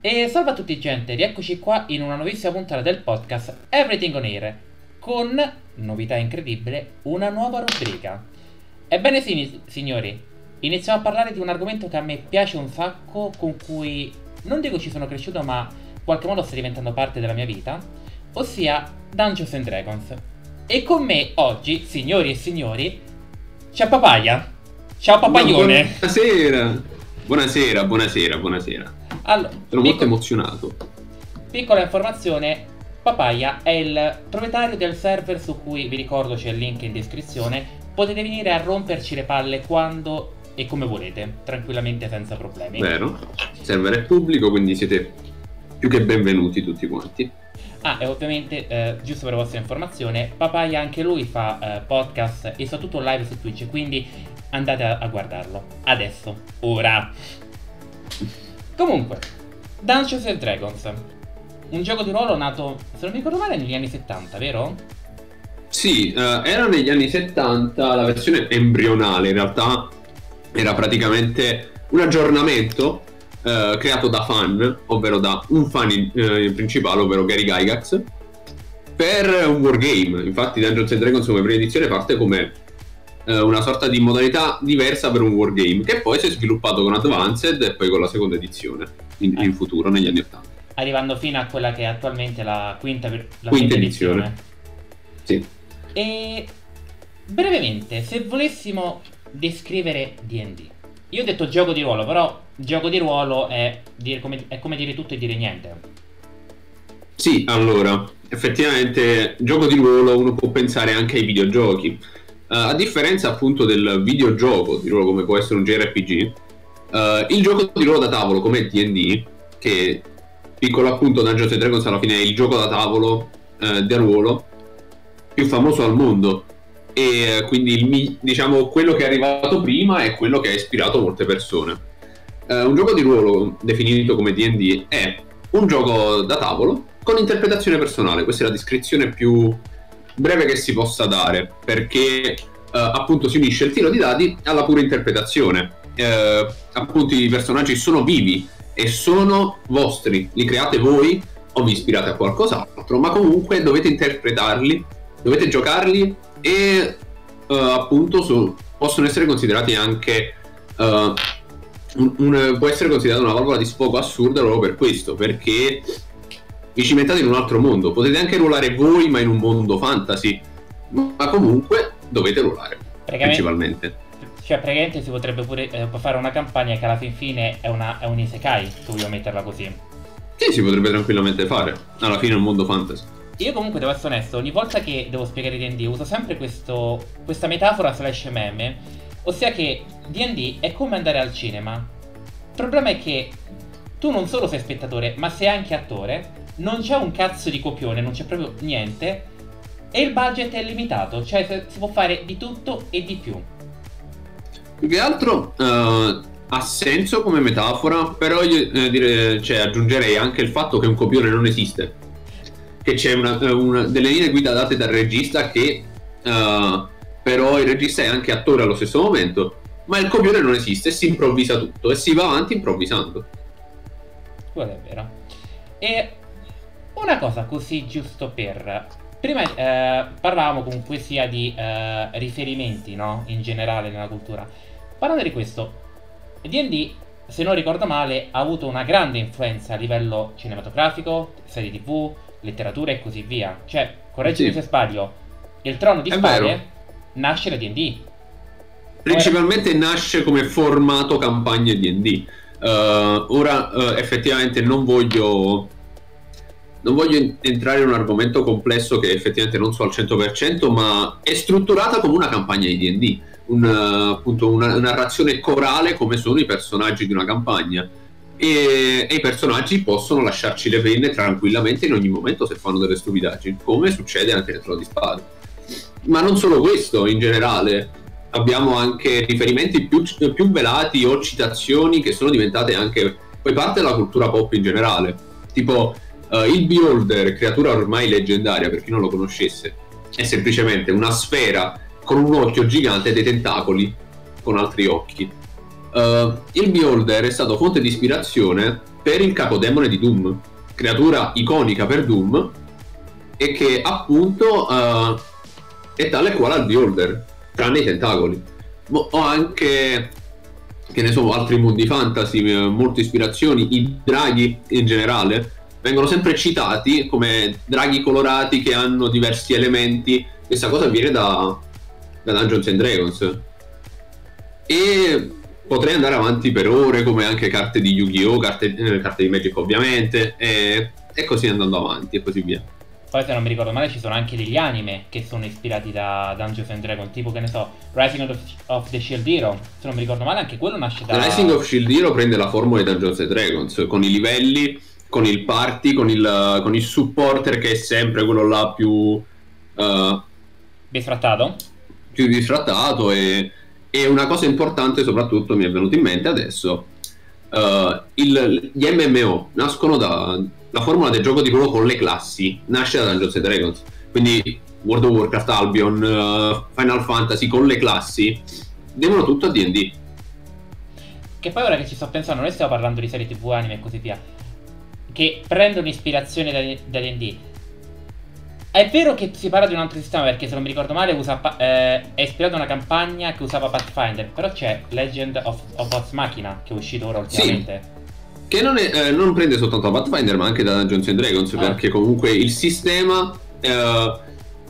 E salve a tutti gente, rieccoci qua in una nuovissima puntata del podcast Everything on Air con, novità incredibile, una nuova rubrica. Ebbene sì, signori, iniziamo a parlare di un argomento che a me piace un sacco, con cui non dico ci sono cresciuto, ma in qualche modo sta diventando parte della mia vita, ossia Dungeons and Dragons. E con me oggi, signori e signori, c'è Papaya. Ciao Papaione. Buonasera. Buonasera, buonasera, buonasera. Allora, Sono molto emozionato. Piccola informazione, Papaya è il proprietario del server su cui vi ricordo c'è il link in descrizione. Potete venire a romperci le palle quando e come volete, tranquillamente senza problemi. Vero? Il server è pubblico, quindi siete più che benvenuti tutti quanti. Ah, e ovviamente, eh, giusto per vostra informazione, Papaya anche lui fa eh, podcast e soprattutto live su Twitch, quindi andate a, a guardarlo. Adesso, ora. Comunque, Dungeons and Dragons. Un gioco di ruolo nato, se non mi ricordo male, negli anni 70, vero? Sì, eh, era negli anni 70, la versione embrionale in realtà era praticamente un aggiornamento eh, creato da fan, ovvero da un fan in- eh, principale, ovvero Gary Gygax, per un wargame. Infatti Dungeons and Dragons come prima edizione parte come eh, una sorta di modalità diversa per un wargame, che poi si è sviluppato con Advanced e poi con la seconda edizione, in, in futuro, negli anni 80. Arrivando fino a quella che è attualmente la quinta, la Quinta quinta edizione. Sì. E brevemente, se volessimo descrivere DD. Io ho detto gioco di ruolo, però gioco di ruolo è, dire come, è come dire tutto e dire niente. Sì, allora, effettivamente gioco di ruolo uno può pensare anche ai videogiochi. Eh, a differenza appunto del videogioco di ruolo come può essere un JRPG, eh, il gioco di ruolo da tavolo come D&D, che piccolo appunto Dungeons and Dragons alla fine è il gioco da tavolo eh, da ruolo più famoso al mondo e eh, quindi il diciamo quello che è arrivato prima è quello che ha ispirato molte persone. Eh, un gioco di ruolo definito come D&D è un gioco da tavolo con interpretazione personale, questa è la descrizione più breve che si possa dare, perché eh, appunto si unisce il tiro di dadi alla pura interpretazione. Eh, appunto i personaggi sono vivi e sono vostri, li create voi o vi ispirate a qualcos'altro, ma comunque dovete interpretarli, dovete giocarli e eh, appunto so- possono essere considerati anche eh, un- un- può essere considerata una valvola di sfogo assurda proprio per questo, perché vi cimentate in un altro mondo. Potete anche ruolare voi, ma in un mondo fantasy. Ma comunque dovete ruolare, principalmente. cioè, praticamente si potrebbe pure eh, fare una campagna che alla fin fine è, una, è un isekai, se vogliamo metterla così. Sì, si potrebbe tranquillamente fare. Alla fine è un mondo fantasy. Io comunque devo essere onesto, ogni volta che devo spiegare D&D uso sempre questo, questa metafora slash meme, ossia che D&D è come andare al cinema. Il problema è che tu non solo sei spettatore, ma sei anche attore, non c'è un cazzo di copione, non c'è proprio niente, e il budget è limitato, cioè si può fare di tutto e di più. Più che altro eh, ha senso come metafora, però io eh, dire- cioè, aggiungerei anche il fatto che un copione non esiste. Che c'è una, una- delle linee guida date dal regista che eh, però il regista è anche attore allo stesso momento, ma il copione non esiste si improvvisa tutto e si va avanti improvvisando. Quello è vero. E una cosa così giusto per... Prima eh, parlavamo comunque sia di eh, riferimenti, no? In generale nella cultura. Parlando di questo, D&D, se non ricordo male, ha avuto una grande influenza a livello cinematografico, serie tv, letteratura e così via. Cioè, correggimi Sì. se sbaglio, il trono di È spade vero. nasce da D&D. Principalmente nasce come formato campagne D&D. Eh, ora eh, effettivamente non voglio non voglio en- entrare in un argomento complesso che effettivamente non so al 100%, ma è strutturata come una campagna di D&D, un, appunto una narrazione corale come sono i personaggi di una campagna. E, e i personaggi possono lasciarci le penne tranquillamente in ogni momento se fanno delle stupidaggini, come succede anche nel Trono di Spade. Ma non solo questo, in generale, abbiamo anche riferimenti più, più velati o citazioni che sono diventate anche poi parte della cultura pop in generale. Tipo eh, il Beholder, creatura ormai leggendaria per chi non lo conoscesse, è semplicemente una sfera con un occhio gigante e dei tentacoli con altri occhi. Uh, il Beholder è stato fonte di ispirazione per il capodemone di Doom, creatura iconica per Doom, e che appunto uh, è tale quale al Beholder, tranne i tentacoli. Mo- ho anche, che ne so, altri mondi fantasy, molte ispirazioni, i draghi in generale, vengono sempre citati come draghi colorati che hanno diversi elementi. Questa cosa viene da, da Dungeons and Dragons. E potrei andare avanti per ore, come anche carte di Yu-Gi-Oh!, carte, eh, carte di Magic ovviamente, e, e, così andando avanti e così via. Poi se non mi ricordo male ci sono anche degli anime che sono ispirati da Dungeons and Dragons, tipo che ne so, Rising of, of the Shield Hero, se non mi ricordo male anche quello nasce da... Rising of Shield Hero prende la formula di Dungeons and Dragons, con i livelli, con il party, con il, con il supporter che è sempre quello là più... Uh, bisfrattato? Più bisfrattato e e una cosa importante, soprattutto, mi è venuto in mente adesso: uh, il, gli MMO nascono da. La formula del gioco di ruolo con le classi nasce da Dungeons and Dragons. Quindi World of Warcraft, Albion, uh, Final Fantasy con le classi devono tutto a DD. Che poi ora che ci sto pensando, noi stiamo parlando di serie TV, anime e così via, che prendono ispirazione da, da D&D. È vero che si parla di un altro sistema perché se non mi ricordo male usa, eh, è ispirato a una campagna che usava Pathfinder, però c'è Legend of, of Oz Machina che è uscito ora ultimamente. Sì. Che non, è, eh, non, prende soltanto Pathfinder ma anche da Dungeons and Dragons ah. perché comunque il sistema... Eh,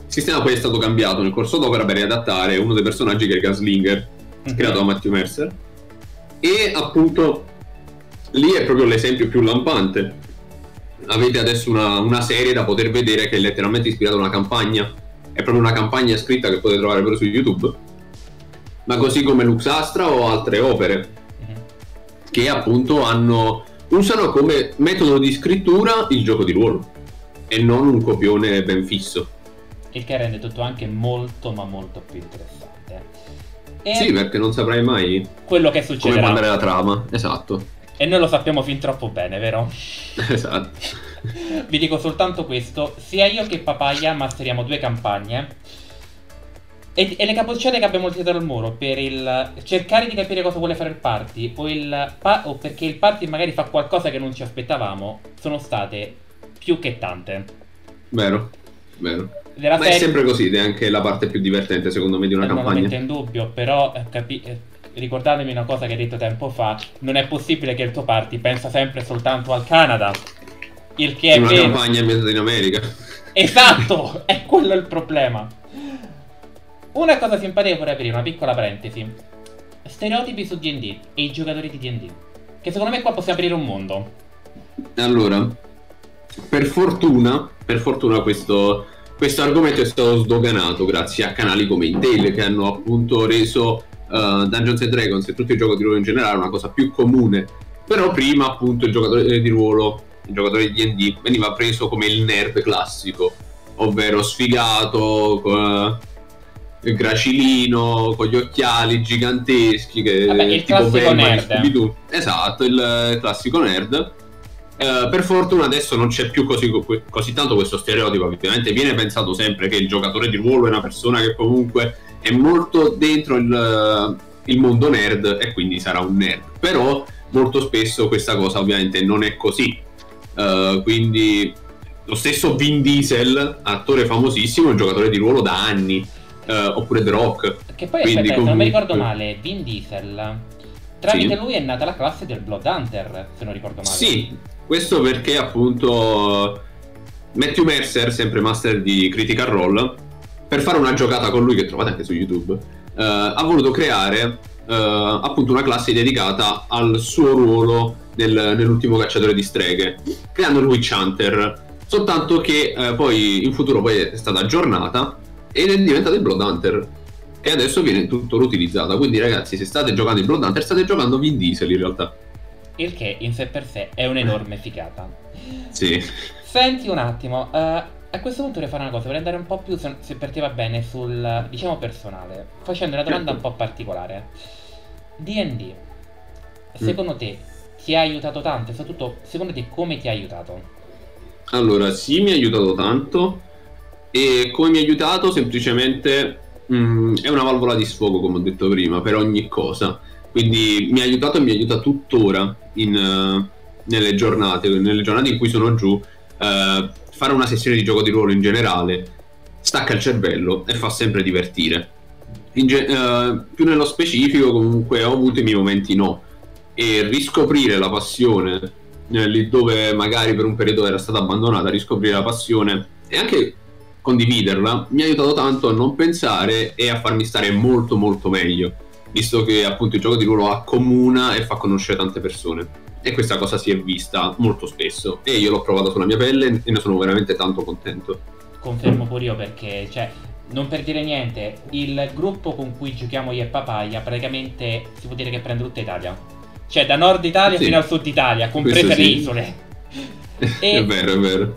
il sistema poi è stato cambiato nel corso d'opera per riadattare uno dei personaggi che è Gaslinger, mm-hmm. creato da Matthew Mercer. E appunto lì è proprio l'esempio più lampante avete adesso una, una, serie da poter vedere che è letteralmente ispirata a una campagna. È proprio una campagna scritta che potete trovare pure su YouTube. Ma così come Lux Astra o altre opere mm-hmm. che appunto hanno, usano come metodo di scrittura il gioco di ruolo e non un copione ben fisso. Il che rende tutto anche molto ma molto più interessante. E sì, perché non saprai mai quello che succederà. Come mandare la trama, esatto. E noi lo sappiamo fin troppo bene, vero? Esatto. Vi dico soltanto questo, sia io che Papaya masteriamo due campagne e, e le capocciate che abbiamo tirato al muro per il cercare di capire cosa vuole fare il party o, il, pa- o perché il party magari fa qualcosa che non ci aspettavamo sono state più che tante. Vero, vero. Della Ma serie... è sempre così ed è anche la parte più divertente secondo me di una eh, campagna. Non lo metto in dubbio, però eh, capi- ricordandomi una cosa che hai detto tempo fa, non è possibile che il tuo party pensa sempre soltanto al Canada. Il che è una vero. campagna in America. Esatto, è quello il problema. Una cosa simpatica vorrei aprire, una piccola parentesi. Stereotipi su D&D e i giocatori di D&D. Che secondo me qua possiamo aprire un mondo. Allora, per fortuna, per fortuna questo, questo argomento è stato sdoganato grazie a canali come Intel che hanno appunto reso uh, Dungeons and Dragons e tutto il gioco di ruolo in generale una cosa più comune. Però prima appunto il giocatore di ruolo, il giocatore di D&D veniva preso come il nerd classico, ovvero sfigato, con, il gracilino, con gli occhiali giganteschi, che Vabbè, il tipo classico nerd. Esatto, il classico nerd. Uh, per fortuna adesso non c'è più così, così, tanto questo stereotipo, ovviamente viene pensato sempre che il giocatore di ruolo è una persona che comunque è molto dentro il, il mondo nerd e quindi sarà un nerd. Però molto spesso questa cosa ovviamente non è così. Uh, quindi lo stesso Vin Diesel, attore famosissimo, giocatore di ruolo da anni, uh, oppure The Rock. Che poi quindi, aspetta, comunque... se non mi ricordo male, Vin Diesel, tramite sì. lui è nata la classe del Blood Hunter, se non ricordo male. Sì, questo perché appunto Matthew Mercer, sempre master di Critical Role, per fare una giocata con lui che trovate anche su YouTube, eh, ha voluto creare eh, appunto una classe dedicata al suo ruolo nel, nell'ultimo cacciatore di streghe, creando il Witch Hunter. Soltanto che eh, poi in futuro poi è stata aggiornata ed è diventata il Blood Hunter. E adesso viene tutto riutilizzata. Quindi, ragazzi, se state giocando il Blood Hunter, state giocando Vin Diesel in realtà. Il che in sé per sé è un'enorme figata. Sì. Senti un attimo, uh, a questo punto vorrei fare una cosa, vorrei andare un po' più, se per te va bene, sul, diciamo, personale, facendo una domanda un po' particolare. D&D, secondo mm. te, ti ha aiutato tanto e soprattutto, secondo te, come ti ha aiutato? Allora, sì, mi ha aiutato tanto e come mi ha aiutato semplicemente mh, mm, è una valvola di sfogo, come ho detto prima, per ogni cosa. quindi mi ha aiutato e mi aiuta tuttora in, uh, nelle giornate, nelle giornate in cui sono giù, uh, fare una sessione di gioco di ruolo in generale stacca il cervello e fa sempre divertire. Ge- uh, più nello specifico comunque ho avuto i miei momenti no e riscoprire la passione eh, lì dove magari per un periodo era stata abbandonata, riscoprire la passione e anche condividerla mi ha aiutato tanto a non pensare e a farmi stare molto molto meglio visto che appunto il gioco di ruolo accomuna e fa conoscere tante persone. E questa cosa si è vista molto spesso e io l'ho provato sulla mia pelle e ne sono veramente tanto contento. Confermo pure io perché, cioè, non per dire niente, il gruppo con cui giochiamo io e Papaya praticamente si può dire che prende tutta Italia. Cioè, da nord Italia sì. fino al sud Italia, comprese sì. le isole. è vero, è vero.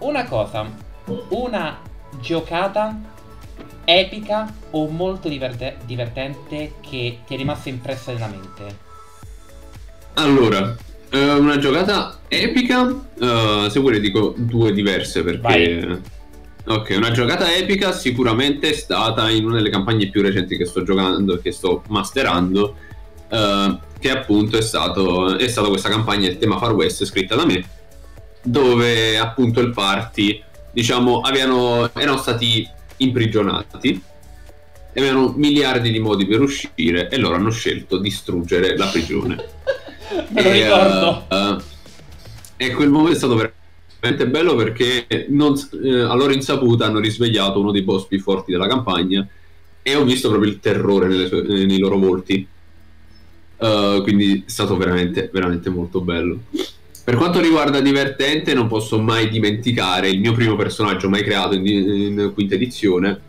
Una cosa, una giocata epica o molto diverte- divertente che ti è rimasta impressa nella mente? Allora, eh, una giocata epica, uh, se vuoi dico due diverse perché... Vai. Ok, una giocata epica sicuramente è stata in una delle campagne più recenti che sto giocando, che sto masterando, uh, che appunto è, stato, è stata questa campagna il tema Far West scritta da me, dove appunto il party, diciamo, avevano, erano stati imprigionati e avevano miliardi di modi per uscire e loro hanno scelto di distruggere la prigione. Me lo e, ricordo. Uh, e quel momento è stato veramente bello perché non, eh, a loro insaputa hanno risvegliato uno dei boss più forti della campagna e ho visto proprio il terrore sue, nei loro volti. Uh, quindi è stato veramente, veramente molto bello. Per quanto riguarda divertente, non posso mai dimenticare il mio primo personaggio mai creato in, in quinta edizione,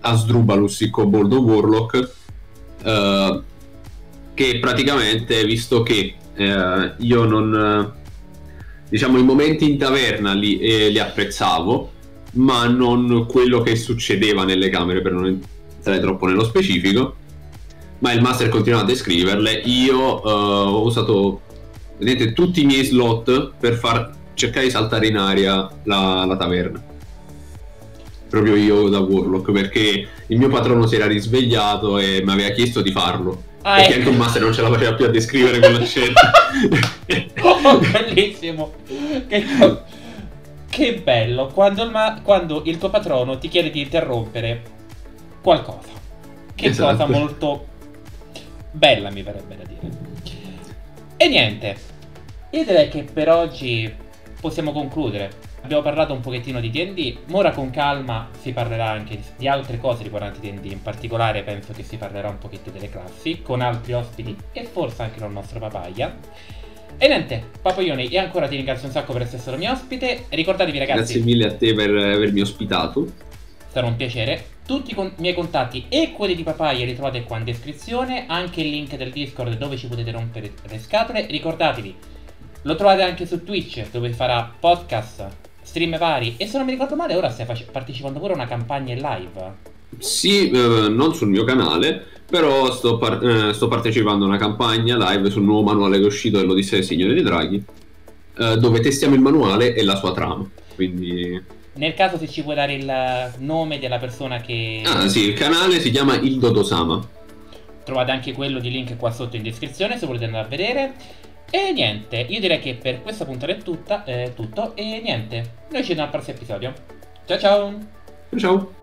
Asdrubalus, il Koboldo Warlock, uh, che praticamente, visto che uh, io non... diciamo, i momenti in taverna li, eh, li apprezzavo, ma non quello che succedeva nelle camere, per non entrare troppo nello specifico, ma il master continuava a descriverle, io uh, ho usato vedete tutti i miei slot per far cercare di saltare in aria la, la taverna. Proprio io da Warlock perché il mio patrono si era risvegliato e mi aveva chiesto di farlo ah, perché ecco. un master non ce la faceva più a descrivere quella scena oh, bellissimo che, che bello quando il, ma- quando il, tuo patrono ti chiede di interrompere qualcosa che esatto. cosa molto bella mi verrebbe da dire e niente, io direi che per oggi possiamo concludere. Abbiamo parlato un pochettino di D&D, ora con calma si parlerà anche di altre cose riguardanti D&D, in particolare penso che si parlerà un pochettino delle classi, con altri ospiti e forse anche con il nostro papaya. E niente, Papoioni, io ancora ti ringrazio un sacco per essere stato mio ospite. Ricordatevi ragazzi... Grazie mille a te per avermi ospitato. Sarà un piacere. Tutti i miei contatti e quelli di Papaya li trovate qua in descrizione, anche il link del Discord dove ci potete rompere le scatole. Ricordatevi, lo trovate anche su Twitch dove farà podcast, stream vari e se non mi ricordo male ora stai partecipando pure a una campagna in live. Sì, eh, non sul mio canale, però sto, par- eh, sto, partecipando a una campagna live sul nuovo manuale che è uscito dell'Odissea del Signore dei Draghi, eh, dove testiamo il manuale e la sua trama. Quindi nel caso se ci puoi dare il nome della persona che... Ah sì, il canale si chiama Il Dodosama. Trovate anche quello di link qua sotto in descrizione se volete andare a vedere. E niente, io direi che per questa puntata è tutta, eh, tutto. E niente, noi ci vediamo al prossimo episodio. Ciao ciao! Ciao ciao!